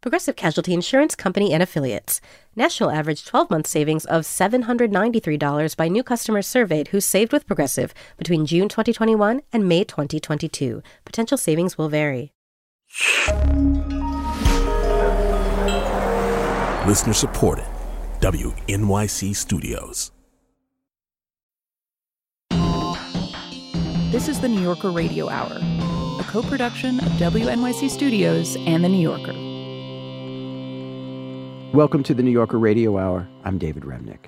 Progressive Casualty Insurance Company and Affiliates. National average 12 month savings of $793 by new customers surveyed who saved with Progressive between June 2021 and May 2022. Potential savings will vary. Listener supported. WNYC Studios. This is the New Yorker Radio Hour, a co production of WNYC Studios and The New Yorker. Welcome to the New Yorker Radio Hour. I'm David Remnick.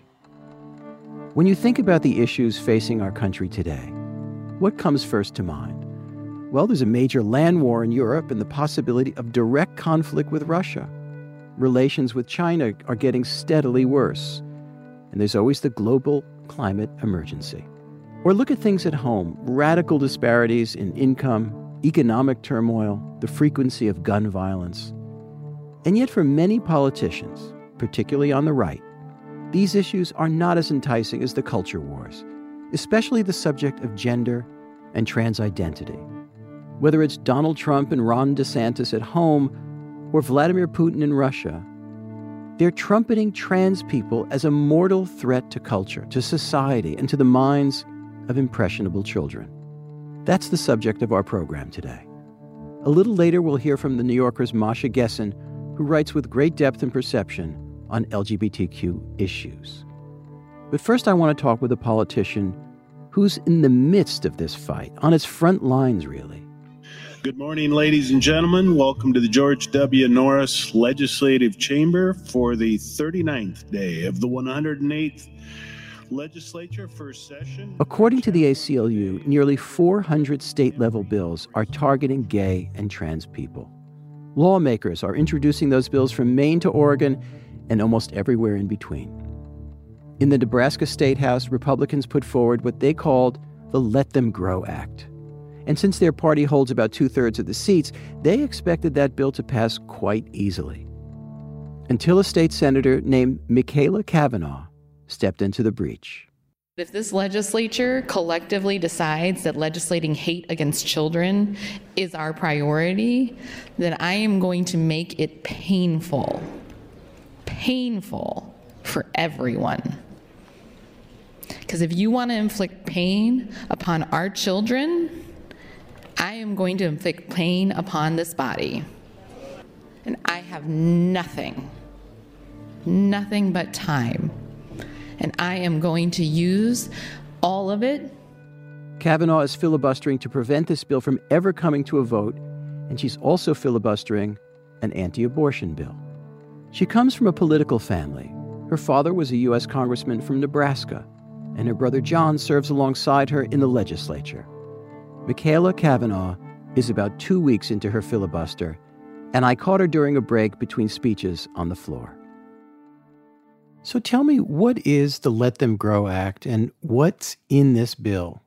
When you think about the issues facing our country today, what comes first to mind? Well, there's a major land war in Europe and the possibility of direct conflict with Russia. Relations with China are getting steadily worse. And there's always the global climate emergency. Or look at things at home radical disparities in income, economic turmoil, the frequency of gun violence. And yet, for many politicians, particularly on the right, these issues are not as enticing as the culture wars, especially the subject of gender and trans identity. Whether it's Donald Trump and Ron DeSantis at home or Vladimir Putin in Russia, they're trumpeting trans people as a mortal threat to culture, to society, and to the minds of impressionable children. That's the subject of our program today. A little later, we'll hear from the New Yorker's Masha Gessen who writes with great depth and perception on LGBTQ issues. But first, I want to talk with a politician who's in the midst of this fight, on its front lines, really. Good morning, ladies and gentlemen. Welcome to the George W. Norris Legislative Chamber for the 39th day of the 108th Legislature First Session. According to the ACLU, nearly 400 state level bills are targeting gay and trans people. Lawmakers are introducing those bills from Maine to Oregon and almost everywhere in between. In the Nebraska State House, Republicans put forward what they called the Let Them Grow Act. And since their party holds about two thirds of the seats, they expected that bill to pass quite easily. Until a state senator named Machaela Cavanaugh stepped into the breach. If this legislature collectively decides that legislating hate against children is our priority, then I am going to make it painful, painful for everyone. Because if you want to inflict pain upon our children, I am going to inflict pain upon this body. And I have nothing, nothing but time and I am going to use all of it. Cavanaugh is filibustering to prevent this bill from ever coming to a vote, and she's also filibustering an anti abortion bill. She comes from a political family. Her father was a U.S. Congressman from Nebraska, and her brother John serves alongside her in the legislature. Machaela Cavanaugh is about two weeks into her filibuster, and I caught her during a break between speeches on the floor. So tell me, what is the Let Them Grow Act and what's in this bill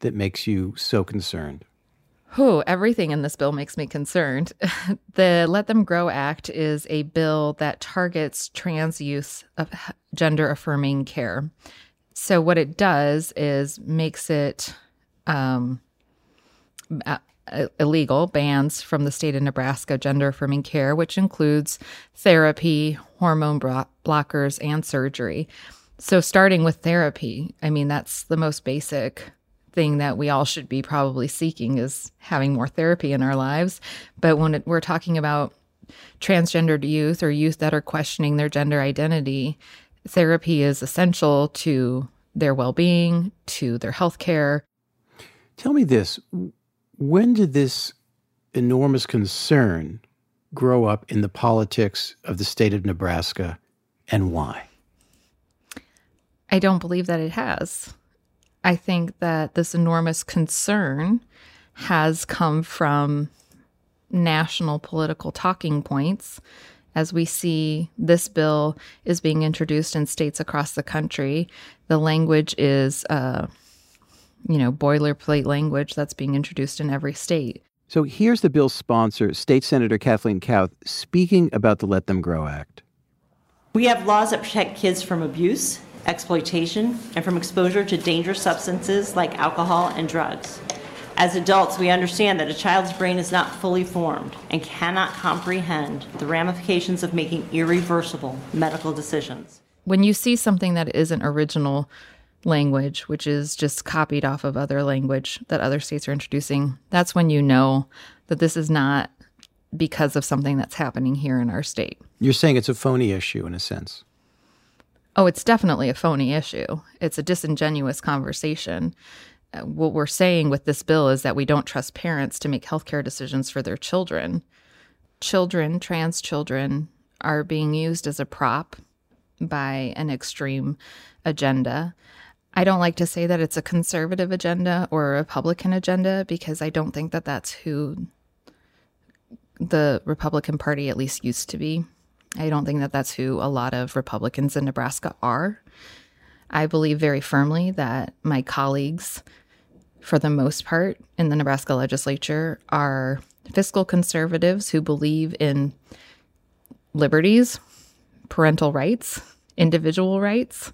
that makes you so concerned? Oh, everything in this bill makes me concerned. the Let Them Grow Act is a bill that targets trans use of gender affirming care. So, what it does is makes it um, illegal bans from the state of Nebraska gender affirming care, which includes therapy, hormone blockers, and surgery. So, starting with therapy, I mean, that's the most basic thing that we all should be probably seeking is having more therapy in our lives. But when we're talking about transgendered youth or youth that are questioning their gender identity, therapy is essential to their well being, to their health care. Tell me this when did this enormous concern grow up in the politics of the state of Nebraska and why? I don't believe that it has. I think that this enormous concern has come from national political talking points as we see this bill is being introduced in states across the country, the language is, uh, you know, boilerplate language that's being introduced in every state. So here's the bill's sponsor, State Senator Kathleen Kauth, speaking about the Let Them Grow Act. We have laws that protect kids from abuse, exploitation, and from exposure to dangerous substances like alcohol and drugs. As adults, we understand that a child's brain is not fully formed and cannot comprehend the ramifications of making irreversible medical decisions. When you see something that isn't original language, which is just copied off of other language that other states are introducing, that's when you know that this is not because of something that's happening here in our state. You're saying it's a phony issue in a sense. Oh, it's definitely a phony issue. It's a disingenuous conversation uh, what we're saying with this bill is that we don't trust parents to make healthcare decisions for their children. Children, trans children, are being used as a prop by an extreme agenda. I don't like to say that it's a conservative agenda or a Republican agenda because I don't think that that's who the Republican Party at least used to be. I don't think that that's who a lot of Republicans in Nebraska are. I believe very firmly that my colleagues for the most part, in the Nebraska legislature are fiscal conservatives who believe in liberties, parental rights, individual rights.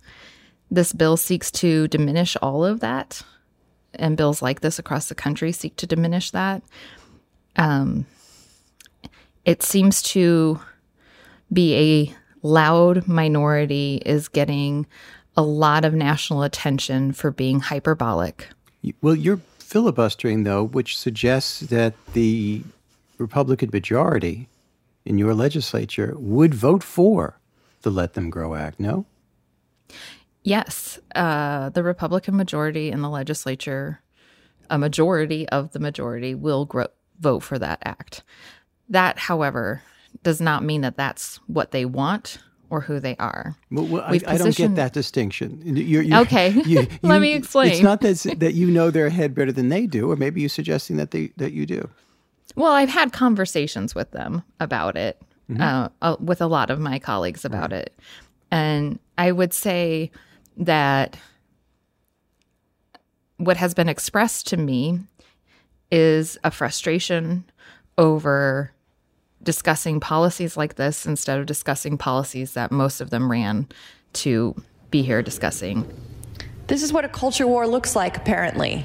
This bill seeks to diminish all of that, and bills like this across the country seek to diminish that. Um, it seems to be a loud minority is getting a lot of national attention for being hyperbolic well, you're filibustering, though, which suggests that the Republican majority in your legislature would vote for the Let Them Grow Act, no? Yes. Uh, the Republican majority in the legislature, a majority of the majority, will grow, vote for that act. That, however, does not mean that that's what they want or who they are. Well, well I, I, don't get that distinction. You're, you're, okay, you, let me explain. It's not that that you know their head better than they do, or maybe you're suggesting that they that you do. Well, I've had conversations with them about it, mm-hmm. uh, uh, with a lot of my colleagues about right. it, and I would say that what has been expressed to me is a frustration over discussing policies like this instead of discussing policies that most of them ran to be here discussing. This is what a culture war looks like, apparently.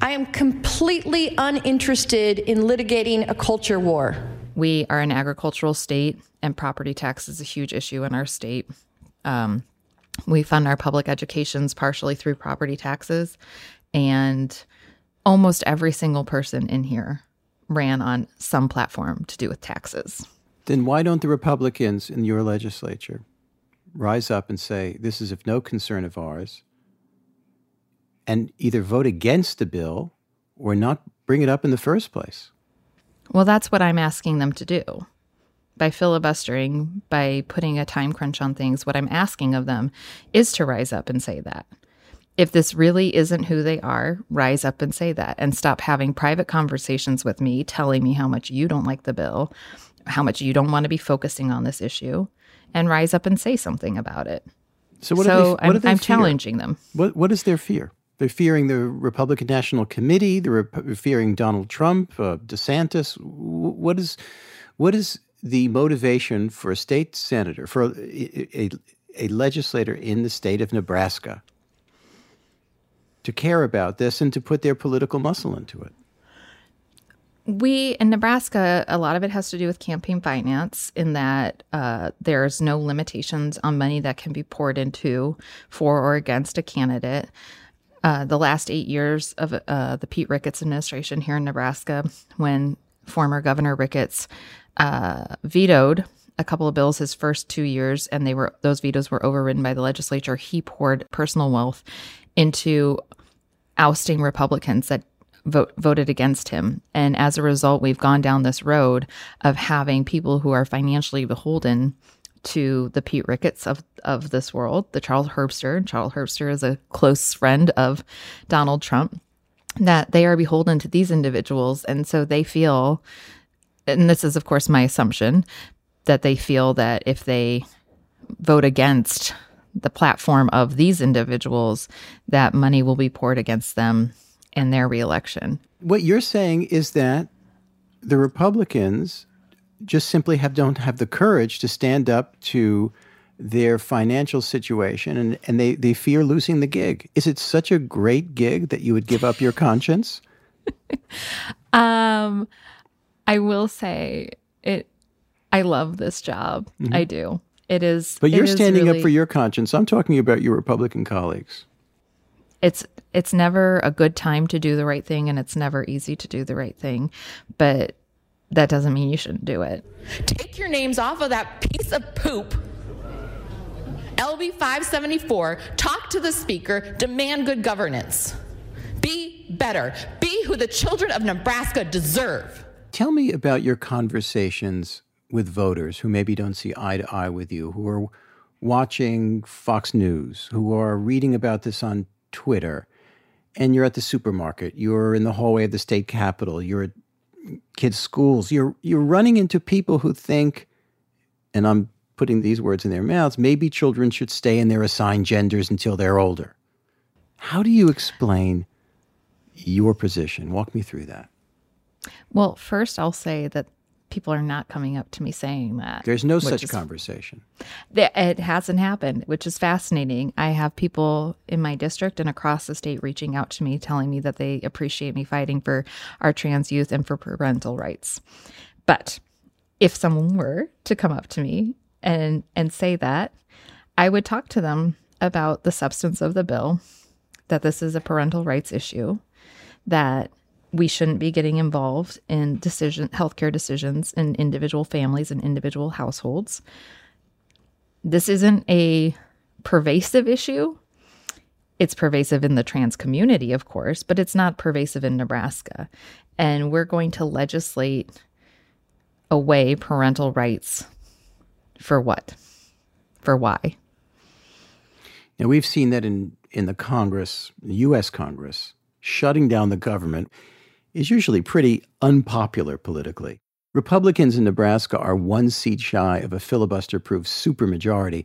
I am completely uninterested in litigating a culture war. We are an agricultural state, and property tax is a huge issue in our state. Um, we fund our public educations partially through property taxes, and almost every single person in here ran on some platform to do with taxes. Then why don't the Republicans in your legislature rise up and say, this is of no concern of ours, and either vote against the bill or not bring it up in the first place? Well, that's what I'm asking them to do. By filibustering, by putting a time crunch on things, what I'm asking of them is to rise up and say that if this really isn't who they are, rise up and say that and stop having private conversations with me telling me how much you don't like the bill, how much you don't want to be focusing on this issue, and rise up and say something about it. So, what so they, what I'm, I'm challenging them. What, what is their fear? They're fearing the Republican National Committee. They're fearing Donald Trump, uh, DeSantis. What is what is the motivation for a state senator, for a, a, a legislator in the state of Nebraska, to care about this and to put their political muscle into it? We in Nebraska, a lot of it has to do with campaign finance, in that uh, there's no limitations on money that can be poured into for or against a candidate. Uh, the last eight years of uh, the Pete Ricketts administration here in Nebraska, when former Governor Ricketts uh, vetoed a couple of bills his first two years, and they were those vetoes were overridden by the legislature. He poured personal wealth into ousting Republicans that vote, voted against him. And as a result, we've gone down this road of having people who are financially beholden to the Pete Ricketts of, of this world, the Charles Herbster. Charles Herbster is a close friend of Donald Trump, that they are beholden to these individuals. And so they feel and this is, of course, my assumption, that they feel that if they vote against the platform of these individuals, that money will be poured against them in their reelection. What you're saying is that the Republicans just simply have don't have the courage to stand up to their financial situation and, and they, they fear losing the gig. Is it such a great gig that you would give up your conscience? um I will say it I love this job. Mm-hmm. I do. It is But you're standing really, up for your conscience. I'm talking about your Republican colleagues. It's it's never a good time to do the right thing and it's never easy to do the right thing. But that doesn't mean you shouldn't do it. Take your names off of that piece of poop. LB 574, talk to the speaker, demand good governance. Be better. Be who the children of Nebraska deserve. Tell me about your conversations with voters who maybe don't see eye to eye with you, who are watching Fox News, who are reading about this on Twitter, and you're at the supermarket, you're in the hallway of the state capitol, you're at kids' schools, you're you're running into people who think, and I'm putting these words in their mouths, maybe children should stay in their assigned genders until they're older. How do you explain your position? Walk me through that. Well, first I'll say that people are not coming up to me saying that. There's no such is, conversation. It hasn't happened, which is fascinating. I have people in my district and across the state reaching out to me, telling me that they appreciate me fighting for our trans youth and for parental rights. But if someone were to come up to me and and say that, I would talk to them about the substance of the bill, that this is a parental rights issue, that we shouldn't be getting involved in decision healthcare decisions in individual families and individual households. This isn't a pervasive issue. It's pervasive in the trans community, of course, but it's not pervasive in Nebraska. And we're going to legislate away parental rights for what? For why? Now, we've seen that in, in the Congress, the U.S. Congress, shutting down the government is usually pretty unpopular politically. Republicans in Nebraska are one seat shy of a filibuster proof supermajority.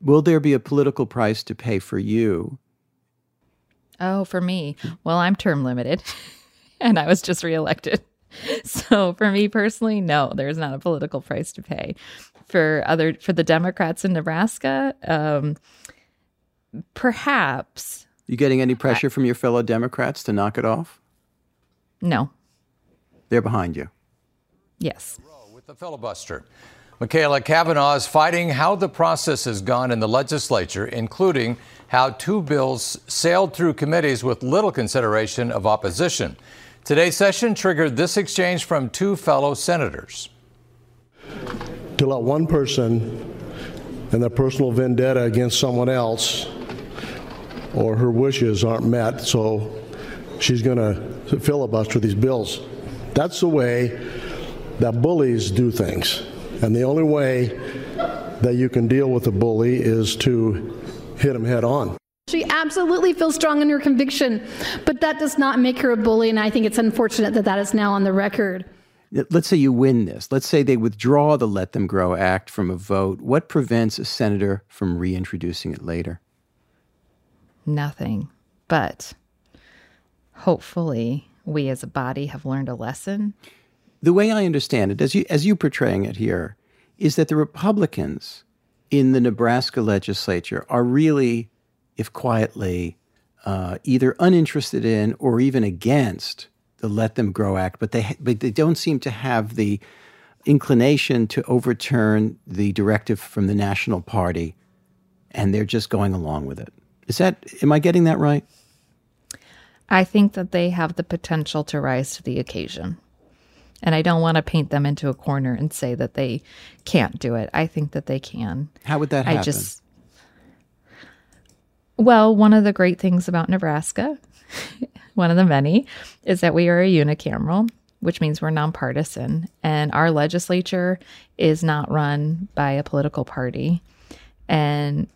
Will there be a political price to pay for you? Oh, for me. Well, I'm term limited and I was just reelected. So for me personally, no, there's not a political price to pay. For other for the Democrats in Nebraska, um, perhaps. You getting any pressure I, from your fellow Democrats to knock it off? No. They're behind you. Yes. With the filibuster. Machaela Cavanaugh is fighting how the process has gone in the legislature, including how two bills sailed through committees with little consideration of opposition. Today's session triggered this exchange from two fellow senators. To let one person and their personal vendetta against someone else or her wishes aren't met, so she's going to filibuster these bills. That's the way that bullies do things. And the only way that you can deal with a bully is to hit him head on. She absolutely feels strong in her conviction, but that does not make her a bully, and I think it's unfortunate that that is now on the record. Let's say you win this. Let's say they withdraw the Let Them Grow Act from a vote. What prevents a senator from reintroducing it later? Nothing. But hopefully we as a body have learned a lesson. The way I understand it, as you as you portraying it here, is that the Republicans in the Nebraska legislature are really, if quietly, uh, either uninterested in or even against the Let Them Grow Act, but they but they don't seem to have the inclination to overturn the directive from the National Party, and they're just going along with it. Is that am I getting that right? I think that they have the potential to rise to the occasion. And I don't want to paint them into a corner and say that they can't do it. I think that they can. How would that happen? I just Well, one of the great things about Nebraska, one of the many, is that we are a unicameral, which means we're nonpartisan, and our legislature is not run by a political party. And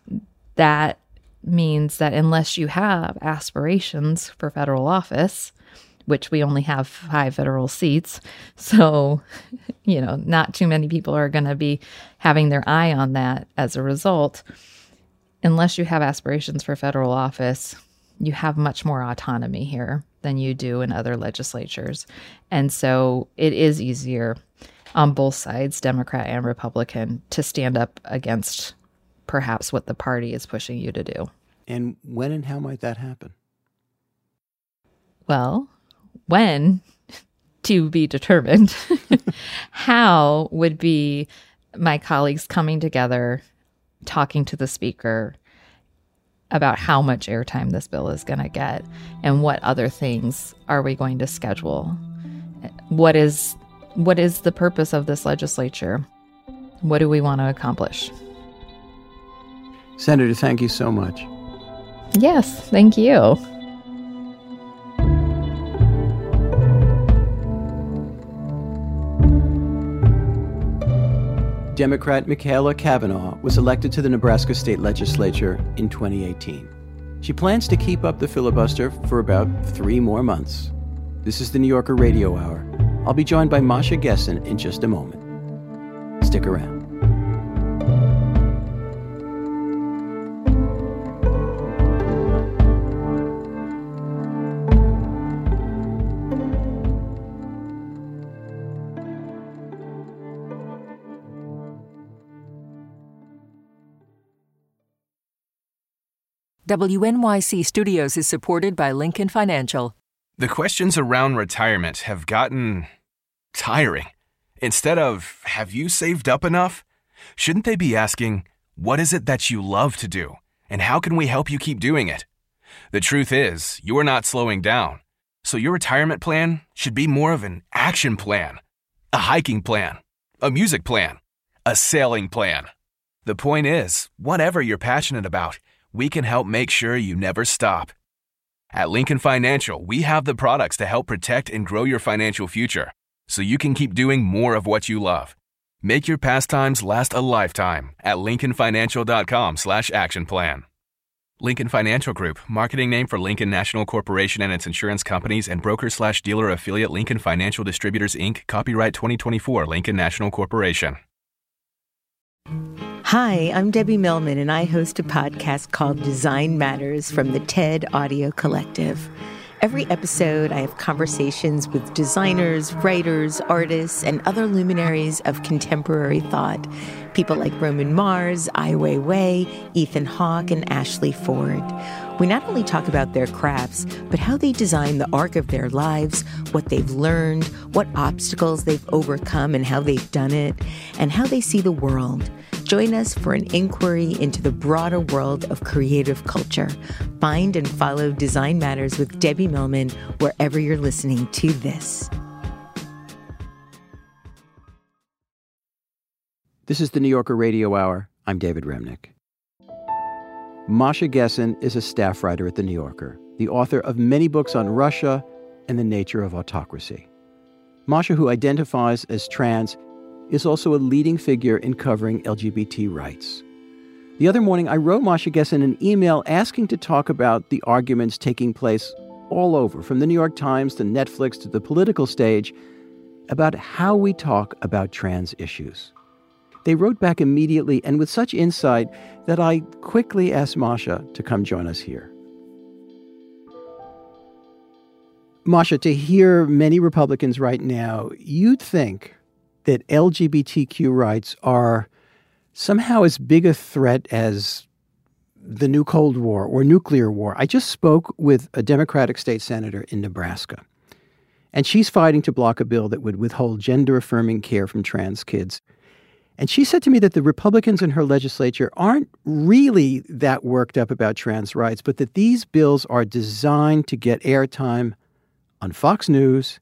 that means that unless you have aspirations for federal office, which we only have five federal seats. So, you know, not too many people are going to be having their eye on that as a result. Unless you have aspirations for federal office, you have much more autonomy here than you do in other legislatures. And so it is easier on both sides, Democrat and Republican, to stand up against perhaps what the party is pushing you to do. And when and how might that happen? Well, when to be determined. how would be my colleagues coming together, talking to the speaker about how much airtime this bill is going to get and what other things are we going to schedule. What is what is the purpose of this legislature? What do we want to accomplish? Senator, thank you so much. Yes, thank you. Democrat Machaela Cavanaugh was elected to the Nebraska State Legislature in 2018. She plans to keep up the filibuster for about three more months. This is the New Yorker Radio Hour. I'll be joined by Masha Gessen in just a moment. Stick around. WNYC Studios is supported by Lincoln Financial. The questions around retirement have gotten tiring. Instead of, have you saved up enough? Shouldn't they be asking, what is it that you love to do? And how can we help you keep doing it? The truth is, you're not slowing down. So your retirement plan should be more of an action plan, a hiking plan, a music plan, a sailing plan. The point is, whatever you're passionate about, we can help make sure you never stop. At Lincoln Financial, we have the products to help protect and grow your financial future so you can keep doing more of what you love. Make your pastimes last a lifetime at lincolnfinancial.com slash action plan. Lincoln Financial Group, marketing name for Lincoln National Corporation and its insurance companies and broker slash dealer affiliate Lincoln Financial Distributors, Inc., copyright 2024 Lincoln National Corporation. Hi, I'm Debbie Millman, and I host a podcast called Design Matters from the TED Audio Collective. Every episode, I have conversations with designers, writers, artists, and other luminaries of contemporary thought. People like Roman Mars, Ai Weiwei, Ethan Hawke, and Ashley Ford. We not only talk about their crafts, but how they design the arc of their lives, what they've learned, what obstacles they've overcome, and how they've done it, and how they see the world. Join us for an inquiry into the broader world of creative culture. Find and follow Design Matters with Debbie Millman wherever you're listening to this. This is the New Yorker Radio Hour. I'm David Remnick. Masha Gessen is a staff writer at The New Yorker, the author of many books on Russia and the nature of autocracy. Masha, who identifies as trans, is also a leading figure in covering LGBT rights. The other morning, I wrote Masha Gessen an email asking to talk about the arguments taking place all over, from the New York Times to Netflix to the political stage, about how we talk about trans issues. They wrote back immediately and with such insight that I quickly asked Masha to come join us here. Masha, to hear many Republicans right now, you'd think that LGBTQ rights are somehow as big a threat as the new Cold War or nuclear war. I just spoke with a Democratic state senator in Nebraska, and she's fighting to block a bill that would withhold gender affirming care from trans kids. And she said to me that the Republicans in her legislature aren't really that worked up about trans rights, but that these bills are designed to get airtime on Fox News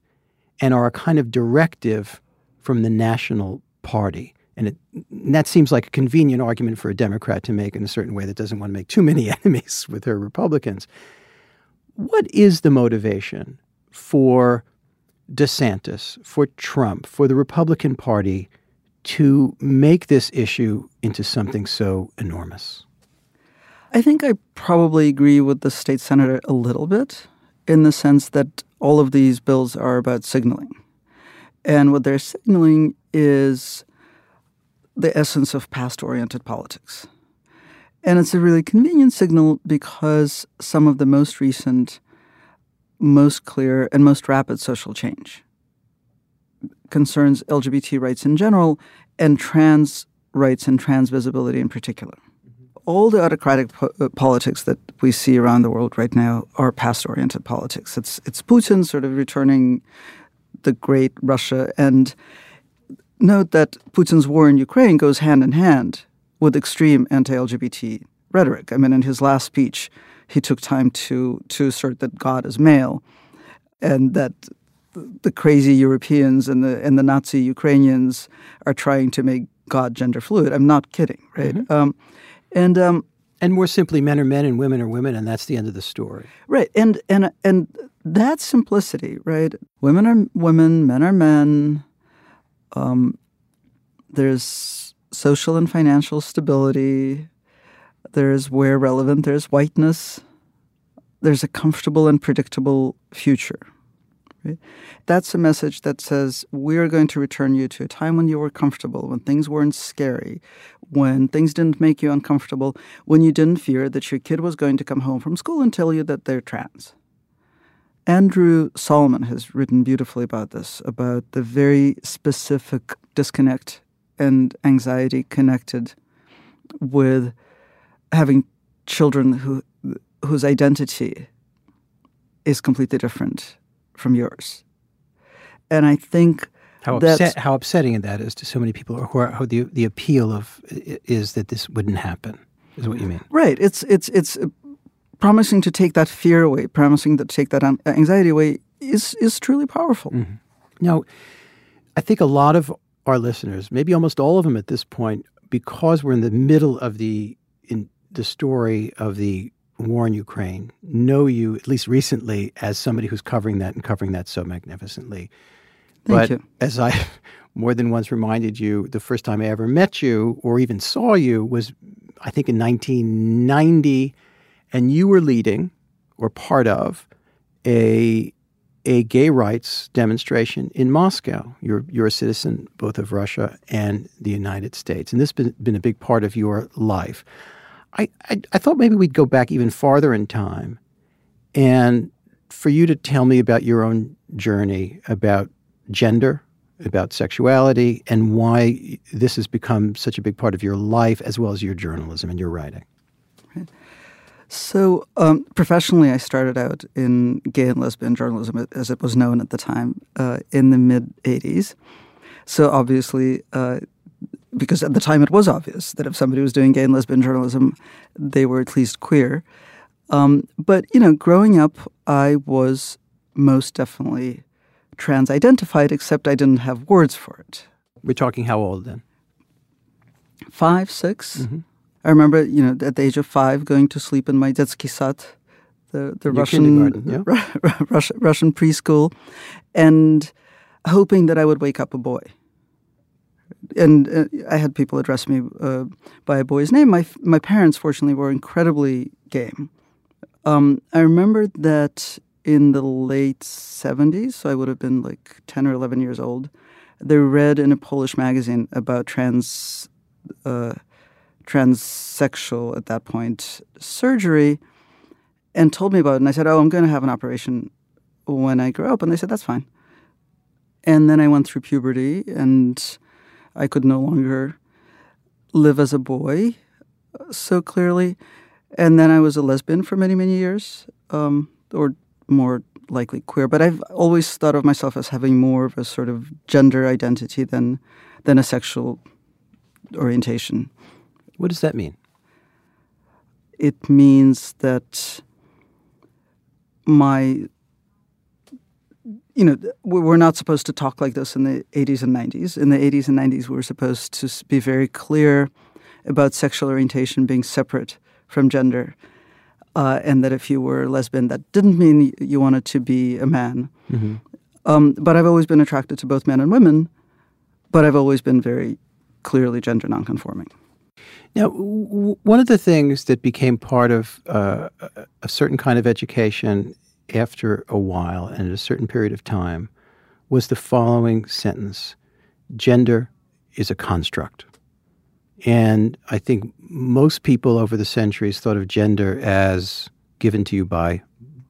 and are a kind of directive from the National Party. And, it, and that seems like a convenient argument for a Democrat to make in a certain way that doesn't want to make too many enemies with her Republicans. What is the motivation for DeSantis, for Trump, for the Republican Party to make this issue into something so enormous? I think I probably agree with the state senator a little bit in the sense that all of these bills are about signaling. And what they're signaling is the essence of past oriented politics. And it's a really convenient signal because some of the most recent, most clear, and most rapid social change concerns LGBT rights in general and trans rights and trans visibility in particular. All the autocratic po- uh, politics that we see around the world right now are past oriented politics. It's, it's Putin sort of returning the great Russia. And note that Putin's war in Ukraine goes hand in hand with extreme anti LGBT rhetoric. I mean, in his last speech, he took time to, to assert that God is male and that the crazy Europeans and the and the Nazi Ukrainians are trying to make God gender fluid. I'm not kidding, right? Mm-hmm. Um, and um, and more simply, men are men and women are women, and that's the end of the story. Right, and and and that simplicity, right? Women are women, men are men. Um, there's social and financial stability. There's where relevant. There's whiteness. There's a comfortable and predictable future. Right? That's a message that says we are going to return you to a time when you were comfortable, when things weren't scary, when things didn't make you uncomfortable, when you didn't fear that your kid was going to come home from school and tell you that they're trans. Andrew Solomon has written beautifully about this, about the very specific disconnect and anxiety connected with having children who whose identity is completely different from yours. And I think how upset how upsetting that is to so many people, who are, how the the appeal of is that this wouldn't happen. Is what you mean? Right. It's it's it's promising to take that fear away, promising to take that anxiety away is is truly powerful. Mm-hmm. Now, I think a lot of our listeners, maybe almost all of them at this point, because we're in the middle of the in the story of the war in Ukraine know you, at least recently, as somebody who's covering that and covering that so magnificently. Thank but you. as I more than once reminded you, the first time I ever met you or even saw you was, I think, in 1990, and you were leading or part of a a gay rights demonstration in Moscow. You're you're a citizen both of Russia and the United States, and this has been, been a big part of your life. I, I, I thought maybe we'd go back even farther in time and for you to tell me about your own journey about gender, about sexuality, and why this has become such a big part of your life as well as your journalism and your writing. So, um, professionally, I started out in gay and lesbian journalism, as it was known at the time, uh, in the mid 80s. So, obviously, uh, because at the time it was obvious that if somebody was doing gay and lesbian journalism, they were at least queer. Um, but, you know, growing up, I was most definitely trans identified, except I didn't have words for it. We're talking how old then? Five, 6 mm-hmm. I remember, you know, at the age of five, going to sleep in my detsky sad, the, the Russian, yeah? Russian, Russian preschool, and hoping that I would wake up a boy and uh, I had people address me uh, by a boy's name. My my parents, fortunately, were incredibly game. Um, I remember that in the late '70s, so I would have been like 10 or 11 years old. They read in a Polish magazine about trans uh, transsexual at that point surgery, and told me about it. And I said, "Oh, I'm going to have an operation when I grow up." And they said, "That's fine." And then I went through puberty and I could no longer live as a boy so clearly. And then I was a lesbian for many, many years, um, or more likely queer. But I've always thought of myself as having more of a sort of gender identity than than a sexual orientation. What does that mean? It means that my you know, we're not supposed to talk like this in the 80s and 90s. In the 80s and 90s, we were supposed to be very clear about sexual orientation being separate from gender. Uh, and that if you were lesbian, that didn't mean you wanted to be a man. Mm-hmm. Um, but I've always been attracted to both men and women, but I've always been very clearly gender nonconforming. Now, w- one of the things that became part of uh, a certain kind of education after a while and at a certain period of time was the following sentence Gender is a construct. And I think most people over the centuries thought of gender as given to you by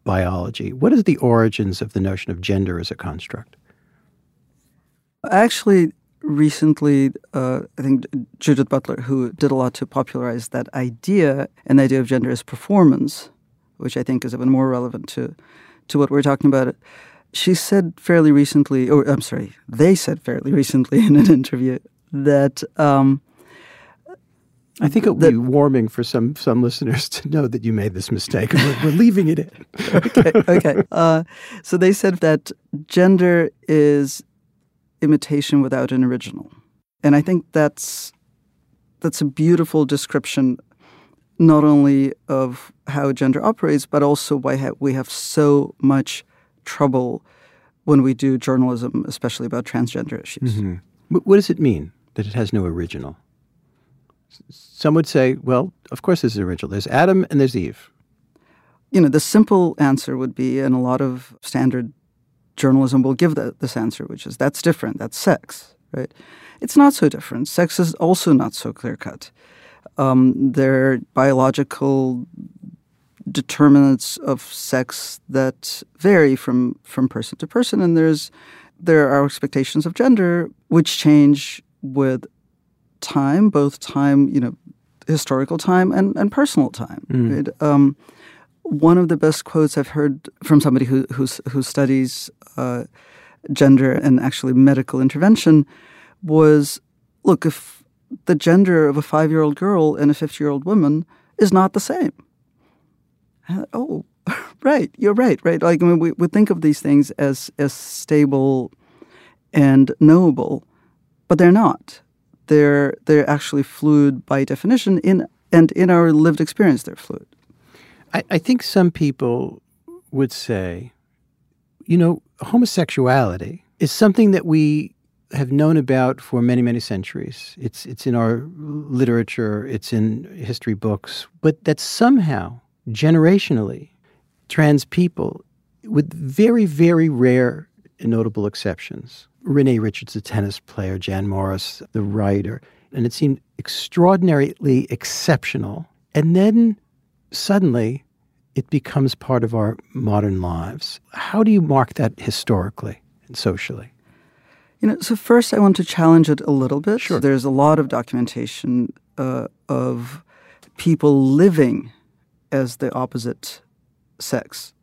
biology. What is the origins of the notion of gender as a construct? Actually, recently, uh, I think Judith Butler, who did a lot to popularize that idea and the idea of gender as performance, which I think is even more relevant to, to what we're talking about. She said fairly recently, or I'm sorry, they said fairly recently in an interview that um, I think it would be warming for some some listeners to know that you made this mistake. We're, we're leaving it in. okay. Okay. Uh, so they said that gender is imitation without an original, and I think that's that's a beautiful description, not only of how gender operates, but also why ha- we have so much trouble when we do journalism, especially about transgender issues. Mm-hmm. What does it mean that it has no original? Some would say, well, of course there's an original. There's Adam and there's Eve. You know, the simple answer would be, and a lot of standard journalism will give that, this answer, which is that's different. That's sex, right? It's not so different. Sex is also not so clear cut. Um, there are biological determinants of sex that vary from from person to person, and there's there are expectations of gender which change with time, both time, you know, historical time and, and personal time. Mm. Right? Um, one of the best quotes I've heard from somebody who who's, who studies uh, gender and actually medical intervention was, look, if the gender of a five-year-old girl and a fifty-year-old woman is not the same. Uh, oh, right, you're right, right. Like I mean, we, we think of these things as as stable and knowable, but they're not they're they're actually fluid by definition in and in our lived experience they're fluid. I, I think some people would say, you know, homosexuality is something that we have known about for many, many centuries. It's it's in our literature, it's in history books, but that somehow, generationally, trans people, with very, very rare and notable exceptions, Renee Richards, the tennis player, Jan Morris, the writer, and it seemed extraordinarily exceptional. And then suddenly it becomes part of our modern lives. How do you mark that historically and socially? You know, so first I want to challenge it a little bit. Sure. There's a lot of documentation uh, of people living as the opposite sex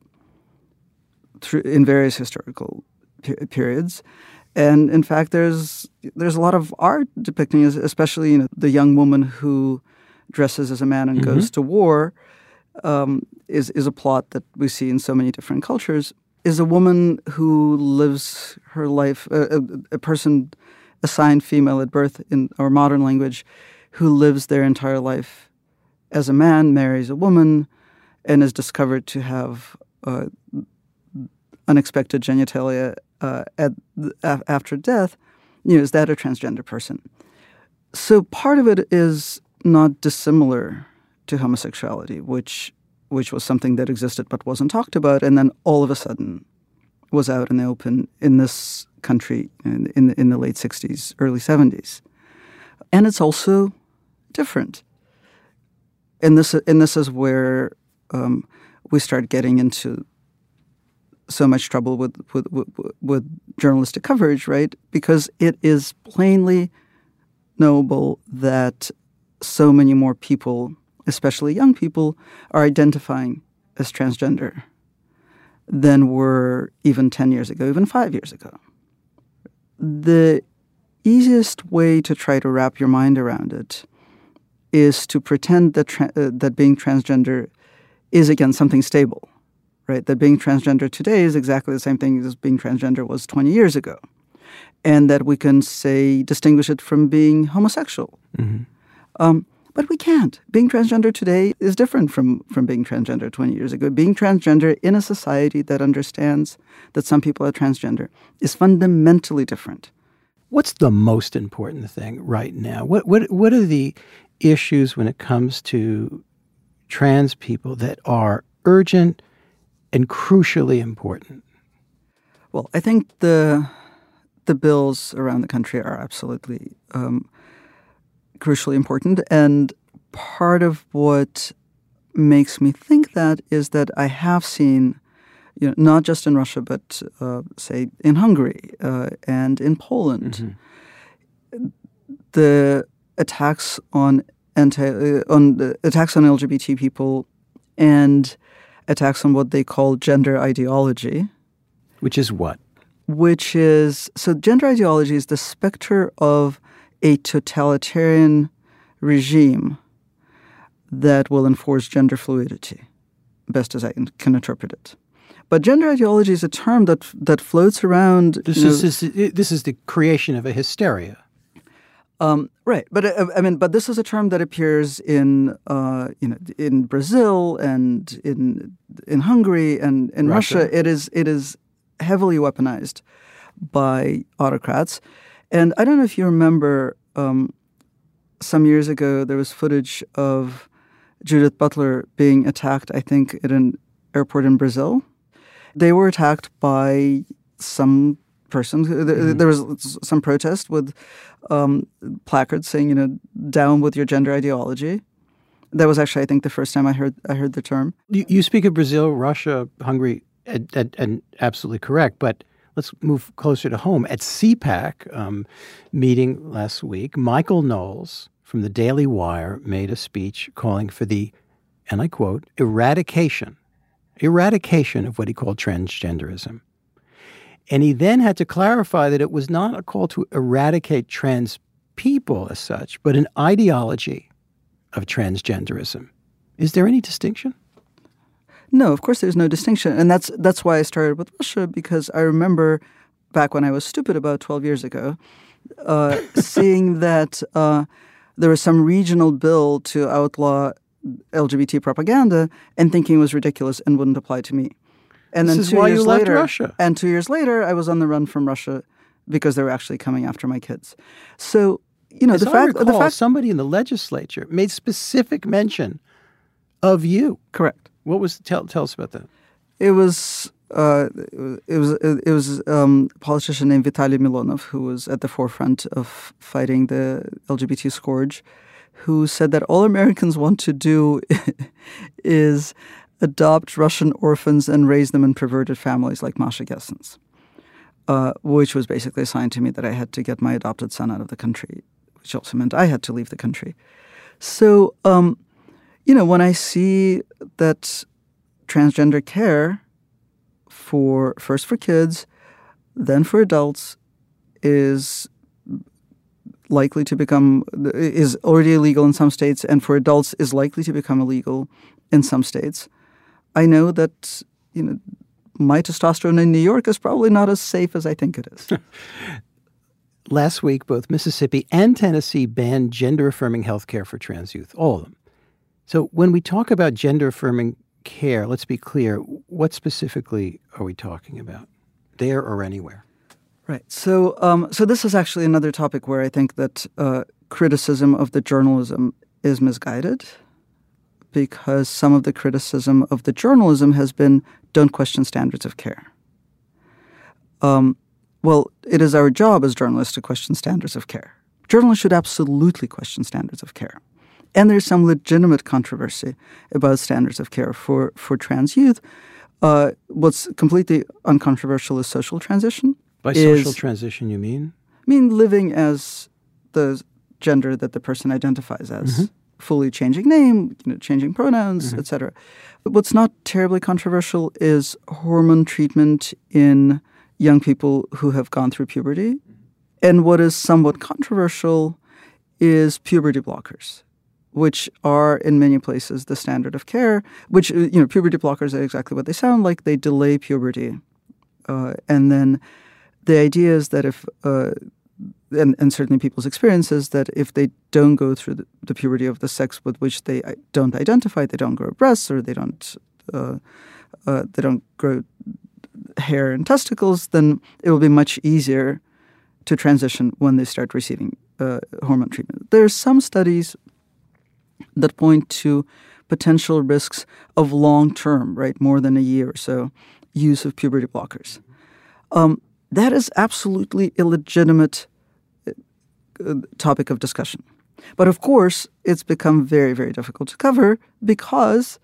through, in various historical per- periods. And in fact, there's there's a lot of art depicting, especially you know, the young woman who dresses as a man and mm-hmm. goes to war. Um, is is a plot that we see in so many different cultures. Is a woman who lives her life, a, a person assigned female at birth in our modern language, who lives their entire life as a man, marries a woman, and is discovered to have uh, unexpected genitalia uh, at, after death, you know, is that a transgender person? So part of it is not dissimilar to homosexuality, which which was something that existed but wasn't talked about, and then all of a sudden was out in the open in this country in in, in the late '60s, early '70s, and it's also different. And this and this is where um, we start getting into so much trouble with, with, with, with journalistic coverage, right? Because it is plainly knowable that so many more people, especially young people, are identifying as transgender than were even 10 years ago, even five years ago. The easiest way to try to wrap your mind around it is to pretend that, tra- uh, that being transgender is, again, something stable right? That being transgender today is exactly the same thing as being transgender was 20 years ago. And that we can say, distinguish it from being homosexual. Mm-hmm. Um, but we can't. Being transgender today is different from, from being transgender 20 years ago. Being transgender in a society that understands that some people are transgender is fundamentally different. What's the most important thing right now? What, what, what are the issues when it comes to trans people that are urgent and crucially important? Well, I think the the bills around the country are absolutely um, crucially important, and part of what makes me think that is that I have seen, you know, not just in Russia, but uh, say in Hungary uh, and in Poland, mm-hmm. the attacks on anti uh, on the attacks on LGBT people and attacks on what they call gender ideology, which is what, which is so gender ideology is the specter of a totalitarian regime that will enforce gender fluidity, best as I can interpret it. But gender ideology is a term that that floats around. This is this, this is the creation of a hysteria. Um, right, but uh, I mean, but this is a term that appears in uh, you know in Brazil and in in Hungary and in Russia. Russia. It is it is heavily weaponized by autocrats, and I don't know if you remember. Um, some years ago, there was footage of Judith Butler being attacked. I think at an airport in Brazil. They were attacked by some person. Mm-hmm. There was some protest with um, placards saying, you know, down with your gender ideology. That was actually, I think, the first time I heard I heard the term. You, you speak of Brazil, Russia, Hungary, and, and, and, absolutely correct. But let's move closer to home. At CPAC um, meeting last week, Michael Knowles from the Daily Wire made a speech calling for the, and I quote, eradication, eradication of what he called transgenderism. And he then had to clarify that it was not a call to eradicate trans people as such, but an ideology of transgenderism. Is there any distinction? No, of course there's no distinction. And that's that's why I started with Russia because I remember back when I was stupid about 12 years ago, uh, seeing that uh, there was some regional bill to outlaw LGBT propaganda and thinking it was ridiculous and wouldn't apply to me. And this then two years later, Russia. And two years later, I was on the run from Russia because they were actually coming after my kids. So you know, As the I fact, recall, the fact, somebody in the legislature made specific mention of you. Correct. What was tell tell us about that? It was uh, it was it was um, a politician named Vitaly Milonov who was at the forefront of fighting the LGBT scourge, who said that all Americans want to do is adopt Russian orphans and raise them in perverted families like Masha Gessen's, uh, which was basically a sign to me that I had to get my adopted son out of the country, which also meant I had to leave the country. So, um, you know, when I see that transgender care for first for kids, then for adults is likely to become is already illegal in some states and for adults is likely to become illegal in some states I know that you know my testosterone in New York is probably not as safe as I think it is. Last week, both Mississippi and Tennessee banned gender affirming health care for trans youth, all of them. So, when we talk about gender affirming care, let's be clear what specifically are we talking about, there or anywhere? Right. So, um, so this is actually another topic where I think that uh, criticism of the journalism is misguided because some of the criticism of the journalism has been don't question standards of care. Um, well, it is our job as journalists to question standards of care. Journalists should absolutely question standards of care. And there's some legitimate controversy about standards of care for, for trans youth. Uh, what's completely uncontroversial is social transition. By social transition, you mean? I mean living as the gender that the person identifies as. Mm-hmm fully changing name, you know, changing pronouns, mm-hmm. etc. But what's not terribly controversial is hormone treatment in young people who have gone through puberty. And what is somewhat controversial is puberty blockers, which are in many places the standard of care, which, you know, puberty blockers are exactly what they sound like. They delay puberty. Uh, and then the idea is that if uh, and, and certainly people's experiences that if they don't go through the, the, puberty of the sex with which they don't identify, they don't grow breasts or they don't uh, uh, they don't grow hair and testicles, then it will be much easier to transition when they start receiving uh, hormone treatment. There are some studies that point to potential risks of long term, right, more than a year or so, use of puberty blockers. Um, that is absolutely illegitimate uh, topic of discussion. But of course, it's become very, very difficult to cover because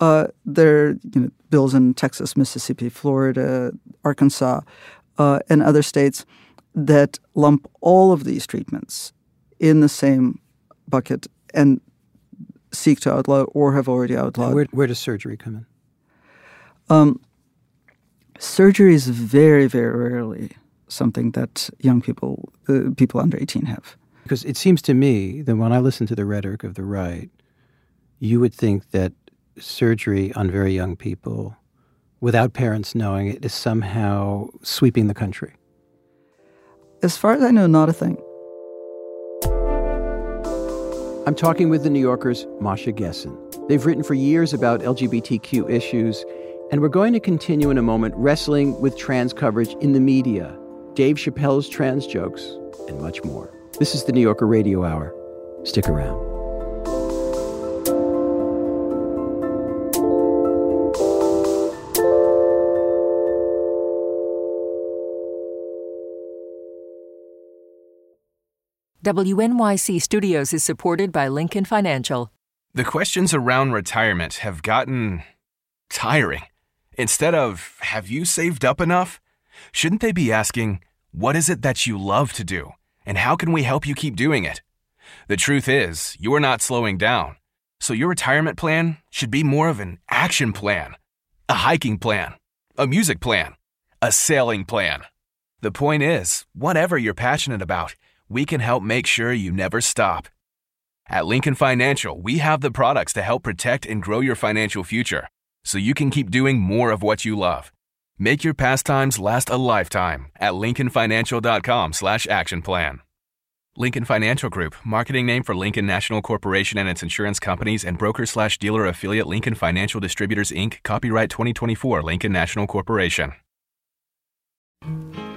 uh, there are you know, bills in Texas, Mississippi, Florida, Arkansas, uh, and other states that lump all of these treatments in the same bucket and seek to outlaw or have already outlawed. Where, where, does surgery come in? Um, surgery is very, very rarely something that young people, uh, people under 18 have. Because it seems to me that when I listen to the rhetoric of the right, you would think that surgery on very young people, without parents knowing it, is somehow sweeping the country. As far as I know, not a thing. I'm talking with the New Yorker's Masha Gessen. They've written for years about LGBTQ issues, and we're going to continue in a moment wrestling with trans coverage in the media, Dave Chappelle's trans jokes, and much more. This is the New Yorker Radio Hour. Stick around. WNYC Studios is supported by Lincoln Financial. The questions around retirement have gotten tiring. Instead of, have you saved up enough? Shouldn't they be asking, what is it that you love to do? And how can we help you keep doing it? The truth is, you're not slowing down. So your retirement plan should be more of an action plan, a hiking plan, a music plan, a sailing plan. The point is, whatever you're passionate about, we can help make sure you never stop. At Lincoln Financial, we have the products to help protect and grow your financial future so you can keep doing more of what you love. Make your pastimes last a lifetime at lincolnfinancial.com slash action plan. Lincoln Financial Group, marketing name for Lincoln National Corporation and its insurance companies and broker slash dealer affiliate Lincoln Financial Distributors Inc., copyright 2024 Lincoln National Corporation.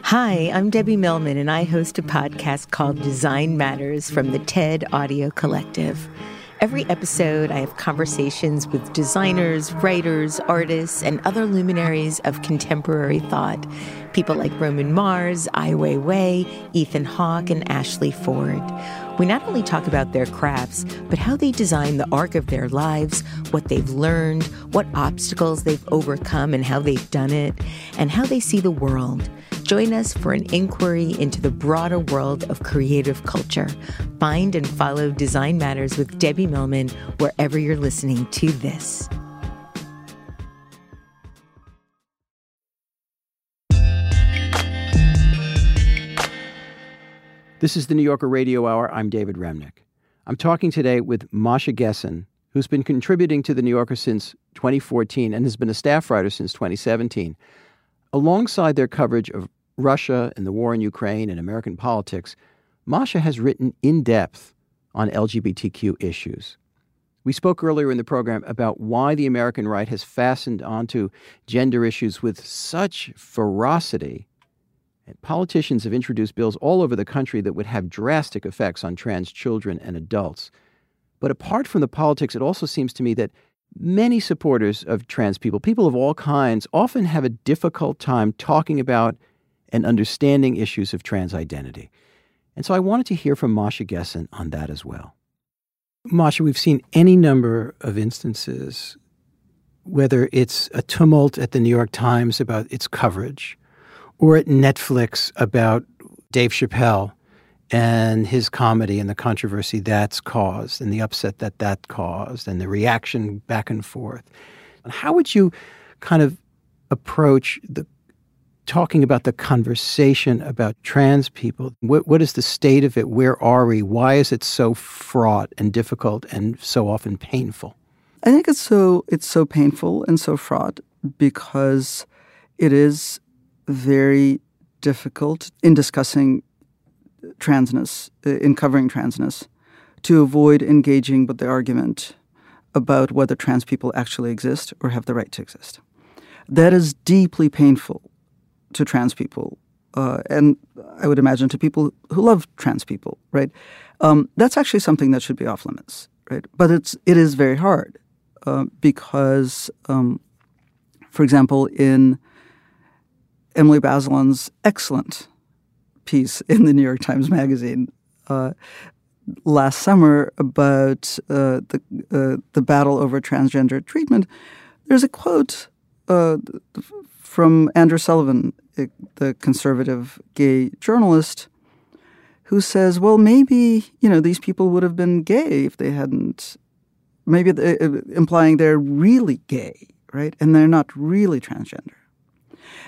Hi, I'm Debbie Millman, and I host a podcast called Design Matters from the TED Audio Collective. Every episode, I have conversations with designers, writers, artists, and other luminaries of contemporary thought. People like Roman Mars, Ai Weiwei, Ethan Hawke, and Ashley Ford. We not only talk about their crafts, but how they design the arc of their lives, what they've learned, what obstacles they've overcome, and how they've done it, and how they see the world. Join us for an inquiry into the broader world of creative culture. Find and follow Design Matters with Debbie Millman wherever you're listening to this. This is the New Yorker Radio Hour. I'm David Remnick. I'm talking today with Masha Gessen, who's been contributing to the New Yorker since 2014 and has been a staff writer since 2017. Alongside their coverage of Russia and the war in Ukraine and American politics, Masha has written in depth on LGBTQ issues. We spoke earlier in the program about why the American right has fastened onto gender issues with such ferocity. And politicians have introduced bills all over the country that would have drastic effects on trans children and adults. But apart from the politics, it also seems to me that many supporters of trans people, people of all kinds, often have a difficult time talking about and understanding issues of trans identity. And so I wanted to hear from Masha Gessen on that as well. Masha, we've seen any number of instances, whether it's a tumult at the New York Times about its coverage, or at Netflix about Dave Chappelle and his comedy and the controversy that's caused, and the upset that that caused, and the reaction back and forth. How would you kind of approach the talking about the conversation about trans people. What, what is the state of it? Where are we? Why is it so fraught and difficult and so often painful? I think it's so it's so painful and so fraught because it is very difficult in discussing transness, uh, in covering transness, to avoid engaging with the argument about whether trans people actually exist or have the right to exist. That is deeply painful to trans people, uh, and I would imagine to people who love trans people, right? Um, that's actually something that should be off limits, right? But it's it is very hard uh, because, um, for example, in Emily Bazelon's excellent piece in the New York Times Magazine uh, last summer about uh, the uh, the battle over transgender treatment, there's a quote uh, from Andrew Sullivan, the conservative gay journalist, who says, "Well, maybe you know these people would have been gay if they hadn't." Maybe they, uh, implying they're really gay, right? And they're not really transgender.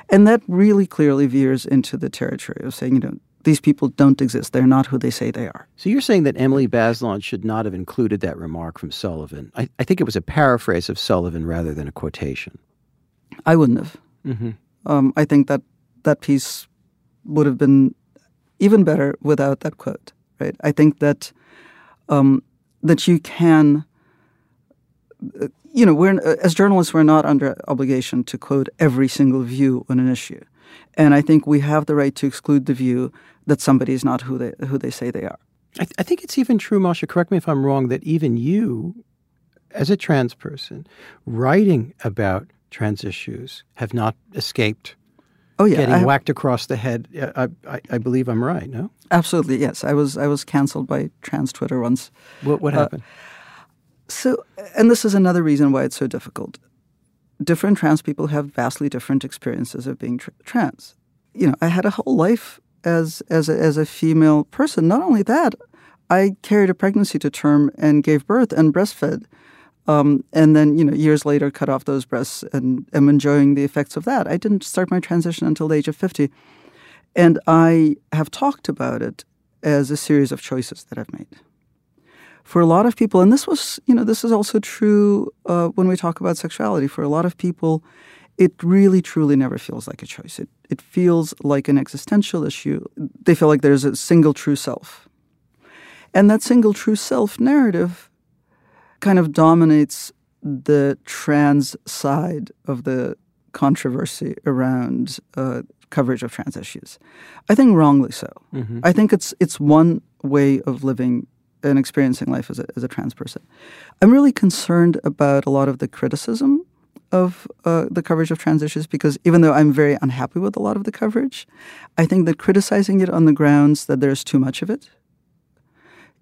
And that really clearly veers into the territory of saying, you know, these people don't exist. They're not who they say they are. So you're saying that Emily Bazelon should not have included that remark from Sullivan. I, I think it was a paraphrase of Sullivan rather than a quotation. I wouldn't have. Mm-hmm. Um, I think that that piece would have been even better without that quote. Right? I think that um, that you can. You know, we're as journalists, we're not under obligation to quote every single view on an issue, and I think we have the right to exclude the view that somebody is not who they who they say they are. I, th- I think it's even true, Masha. Correct me if I'm wrong. That even you, as a trans person, writing about trans issues, have not escaped. Oh yeah, getting whacked across the head. I, I, I believe I'm right. No. Absolutely, yes. I was I was canceled by trans Twitter once. What what Uh, happened? So, and this is another reason why it's so difficult. Different trans people have vastly different experiences of being tr- trans. You know, I had a whole life as as a, as a female person. Not only that, I carried a pregnancy to term and gave birth and breastfed, um, and then you know years later cut off those breasts and am enjoying the effects of that. I didn't start my transition until the age of fifty, and I have talked about it as a series of choices that I've made for a lot of people, and this was, you know, this is also true uh, when we talk about sexuality. For a lot of people, it really, truly never feels like a choice. It it feels like an existential issue. They feel like there's a single true self, and that single true self narrative kind of dominates the trans side of the controversy around uh, coverage of trans issues. I think wrongly so. Mhm. I think it's it's one way of living and experiencing life as a, as a trans person. I'm really concerned about a lot of the criticism of uh, the coverage of trans issues because even though I'm very unhappy with a lot of the coverage, I think that criticizing it on the grounds that there's too much of it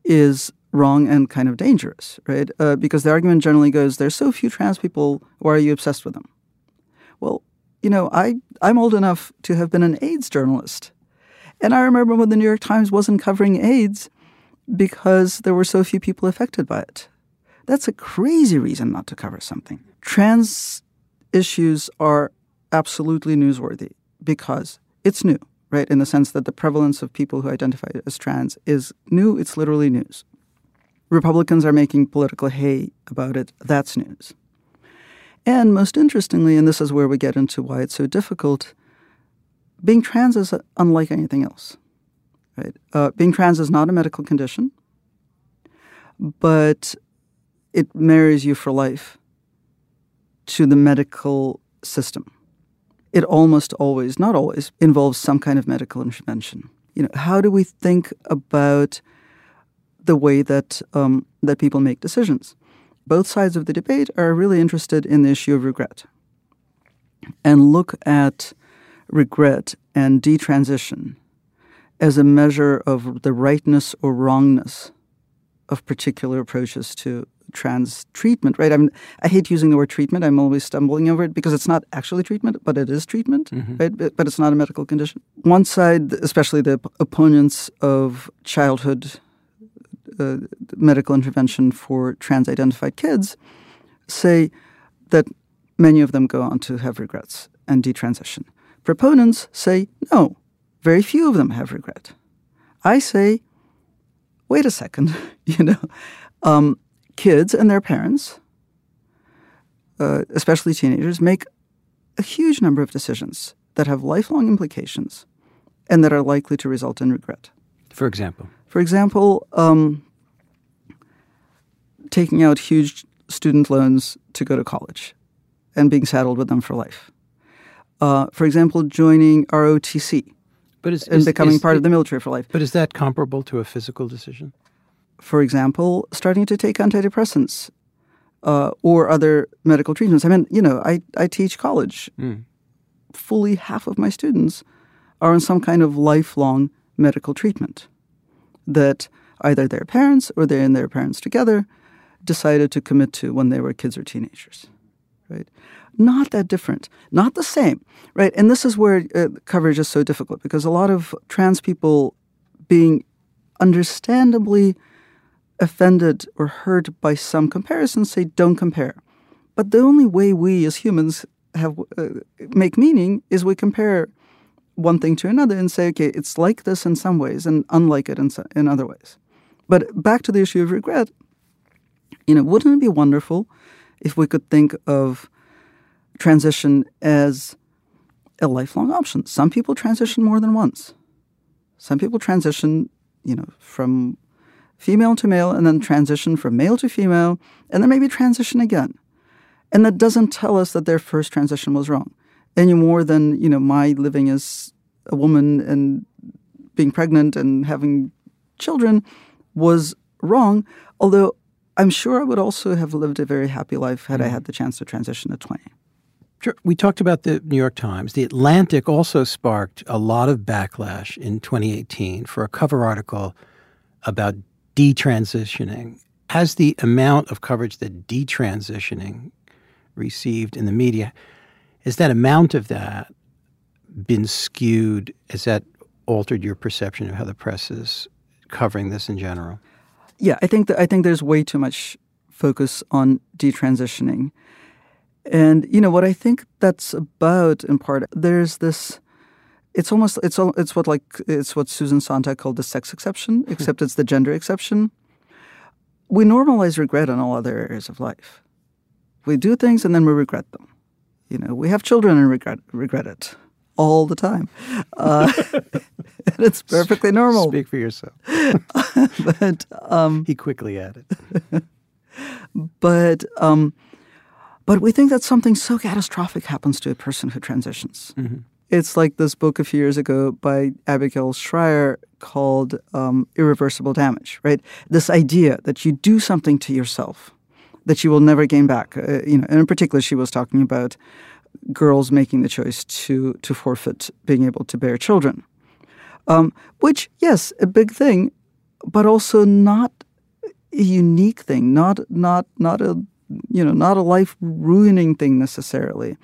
is wrong and kind of dangerous, right? Uh, because the argument generally goes, there's so few trans people, why are you obsessed with them? Well, you know, I, I'm old enough to have been an AIDS journalist. And I remember when the New York Times wasn't covering AIDS because there were so few people affected by it. That's a crazy reason not to cover something. Trans issues are absolutely newsworthy because it's new, right? In the sense that the prevalence of people who identify as trans is new, it's literally news. Republicans are making political hay about it, that's news. And most interestingly, and this is where we get into why it's so difficult, being trans is unlike anything else. Right? Uh, being trans is not a medical condition, but it marries you for life to the medical system. It almost always, not always, involves some kind of medical intervention. You know, how do we think about the way that um, that people make decisions? Both sides of the debate are really interested in the issue of regret, and look at regret and detransition as a measure of the rightness or wrongness of particular approaches to trans treatment, right? I mean, I hate using the word treatment. I'm always stumbling over it because it's not actually treatment, but it is treatment, right? But, but it's not a medical condition. One side, especially the opponents of childhood uh, medical intervention for trans identified kids, say that many of them go on to have regrets and detransition. Proponents say no, very few of them have regret. I say, wait a second, you know, um, kids and their parents, uh, especially teenagers, make a huge number of decisions that have lifelong implications and that are likely to result in regret. For example, For example, um, taking out huge student loans to go to college and being saddled with them for life. Uh, for example, joining ROTC but is, and is- becoming is- part of the military for life. But is that comparable to a physical decision? For example, starting to take antidepressants uh, or other medical treatments. I mean, you know, I, I teach college. Mm. Fully half of my students are on some kind of lifelong medical treatment that either their parents or they and their parents together decided to commit to when they were kids or teenagers, right? Not that different, not the same, right? And this is where uh, coverage is so difficult because a lot of trans people being understandably offended or hurt by some comparisons say don't compare. But the only way we as humans have uh, make meaning is we compare one thing to another and say, okay, it's like this in some ways and unlike it in, in other ways. But back to the issue of regret, you know, wouldn't it be wonderful if we could think of transition as a lifelong option? Some people transition more than once. Some people transition, you know, from female to male and then transition from male to female and then maybe transition again. And that doesn't tell us that their first transition was wrong any more than, you know, my living as a woman and being pregnant and having children was wrong. Although I'm sure I would also have lived a very happy life had I mm-hmm. had the chance to transition at 20. Sure. We talked about the New York Times. The Atlantic also sparked a lot of backlash in 2018 for a cover article about detransitioning. Has the amount of coverage that detransitioning received in the media, has that amount of that been skewed? Has that altered your perception of how the press is covering this in general? Yeah, I think that I think there's way too much focus on detransitioning. And you know what I think that's about in part there's this it's almost it's all it's what like it's what Susan Sontag called the sex exception, hmm. except it's the gender exception. We normalize regret in all other areas of life. We do things and then we regret them. You know, we have children and regret regret it all the time. Uh, and it's perfectly normal. Speak for yourself. but um, he quickly added. but um, but we think that something so catastrophic happens to a person who transitions. Mm-hmm. It's like this book a few years ago by Abigail Shrier called um, Irreversible Damage, right? This idea that you do something to yourself that you will never gain back. Uh, you know, and in particular, she was talking about girls making the choice to to forfeit being able to bear children, um, which yes, a big thing, but also not a unique thing, not not not a you know not a life ruining thing necessarily.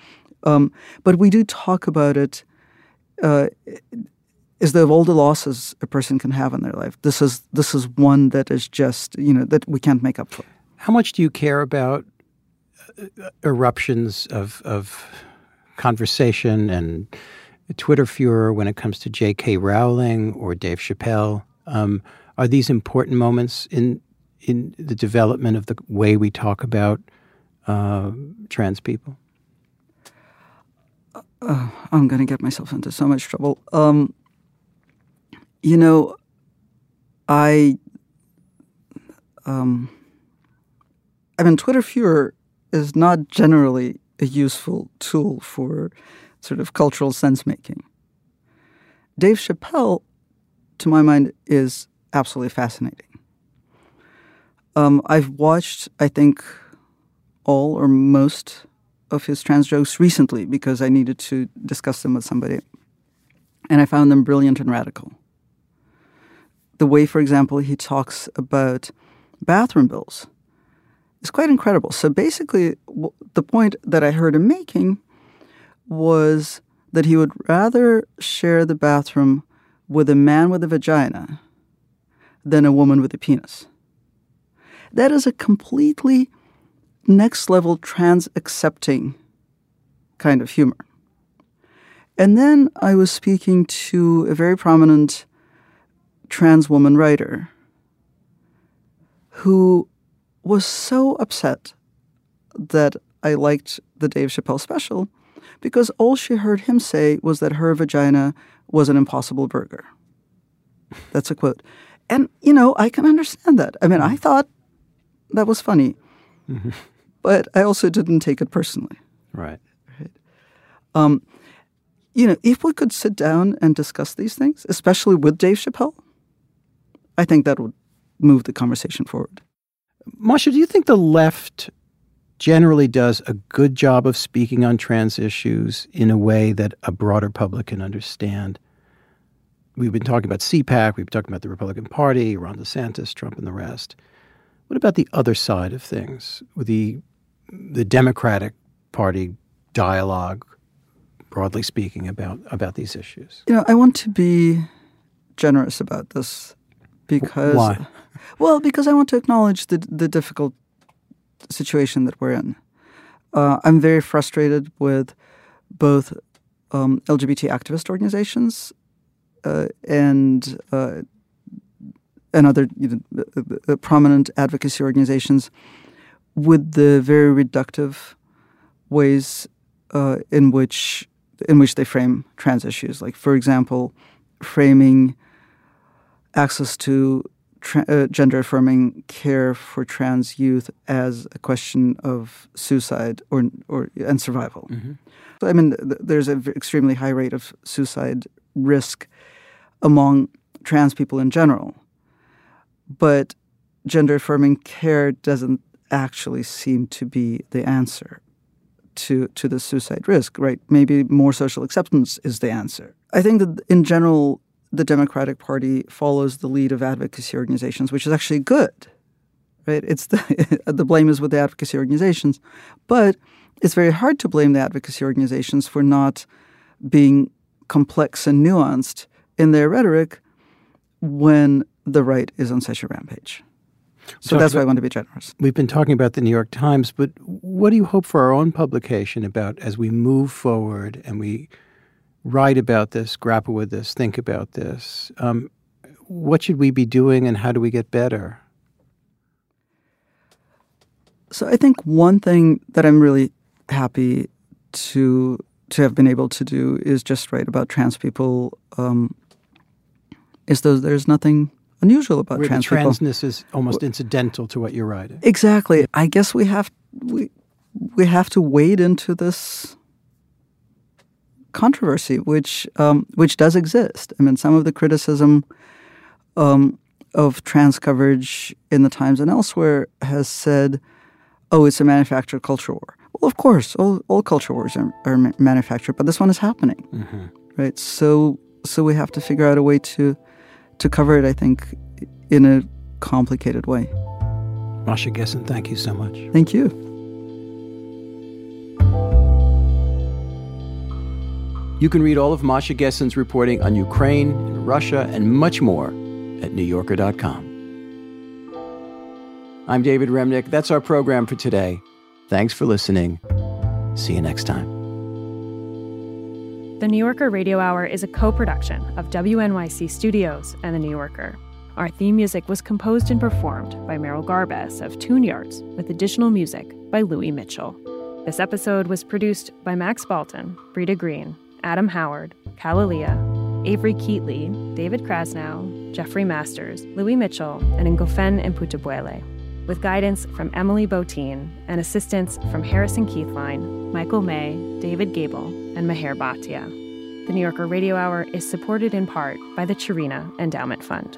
Um, but we do talk about it uh, as though of all the losses a person can have in their life, this is this is one that is just you know that we can't make up for. How much do you care about eruptions of of conversation and Twitter furor when it comes to J.K. Rowling or Dave Chappelle? Um, are these important moments in in the development of the way we talk about uh, trans people? uh, I'm going to get myself into so much trouble. Um, you know, I, um, I mean, Twitter furor is not generally a useful tool for sort of cultural sense making. Dave Chappelle, to my mind, is absolutely fascinating. Um, I've watched, I think, all or most of his trans jokes recently because I needed to discuss them with somebody. And I found them brilliant and radical. The way, for example, he talks about bathroom bills is quite incredible. So basically, the point that I heard him making was that he would rather share the bathroom with a man with a vagina than a woman with a penis. That is a completely next level trans accepting kind of humor. And then I was speaking to a very prominent trans woman writer who was so upset that I liked the Dave Chappelle special because all she heard him say was that her vagina was an impossible burger. That's a quote. And, you know, I can understand that. I mean, I thought that was funny. Mm-hmm. But I also didn't take it personally. Right. Right. Um, you know, if we could sit down and discuss these things, especially with Dave Chappelle, I think that would move the conversation forward. Masha, do you think the left generally does a good job of speaking on trans issues in a way that a broader public can understand. We've been talking about CPAC, we've been talking about the Republican Party, Ron DeSantis, Trump, and the rest. What about the other side of things, the the Democratic Party dialogue, broadly speaking, about about these issues? You know, I want to be generous about this because Why? Well, because I want to acknowledge the the difficult situation that we're in. Uh, I'm very frustrated with both um, LGBT activist organizations uh, and uh, and other you know, uh, uh, prominent advocacy organizations with the very reductive ways uh, in which in which they frame trans issues. Like, for example, framing access to tra- uh, gender affirming care for trans youth as a question of suicide or or and survival. Mm-hmm. So, I mean, th- there's an extremely high rate of suicide risk among trans people in general, but gender affirming care doesn't actually seem to be the answer to to the suicide risk. Right? Maybe more social acceptance is the answer. I think that in general the Democratic Party follows the lead of advocacy organizations, which is actually good. Right? It's the the blame is with the advocacy organizations, but it's very hard to blame the advocacy organizations for not being complex and nuanced in their rhetoric when the right is on such a rampage. So that's why I want to be generous. We've been talking about the New York Times, but what do you hope for our own publication about as we move forward and we write about this, grapple with this, think about this? Um, what should we be doing and how do we get better? So I think one thing that I'm really happy to to have been able to do is just write about trans people. Um, is though there's nothing unusual about Where trans the people. transness is almost incidental to what you're writing. Exactly. I guess we have we we have to wade into this controversy, which um, which does exist. I mean, some of the criticism um, of trans coverage in the Times and elsewhere has said, "Oh, it's a manufactured culture war." Well, of course, all, all culture wars are, are manufactured, but this one is happening, Mm-hmm. right? So so we have to figure out a way to to cover it. I think in a complicated way. Masha Gessen, thank you so much. Thank you. You can read all of Masha Gessen's reporting on Ukraine and Russia and much more at NewYorker.com. I'm David Remnick. That's our program for today. Thanks for listening. See you next time. The New Yorker Radio Hour is a co production of WNYC Studios and The New Yorker. Our theme music was composed and performed by Merrill Garbus of Tune Yards, with additional music by Louis Mitchell. This episode was produced by Max Balton, Brita Green, Adam Howard, Kalalea, Avery Keatley, David Krasnow, Jeffrey Masters, Louis Mitchell, and Ngofeen and Mputubwele, with guidance from Emily Botein and assistance from Harrison Keithline, Michael May, David Gebel, and Meher Bhatia. The New Yorker Radio Hour is supported in part by the Cherena Endowment Fund.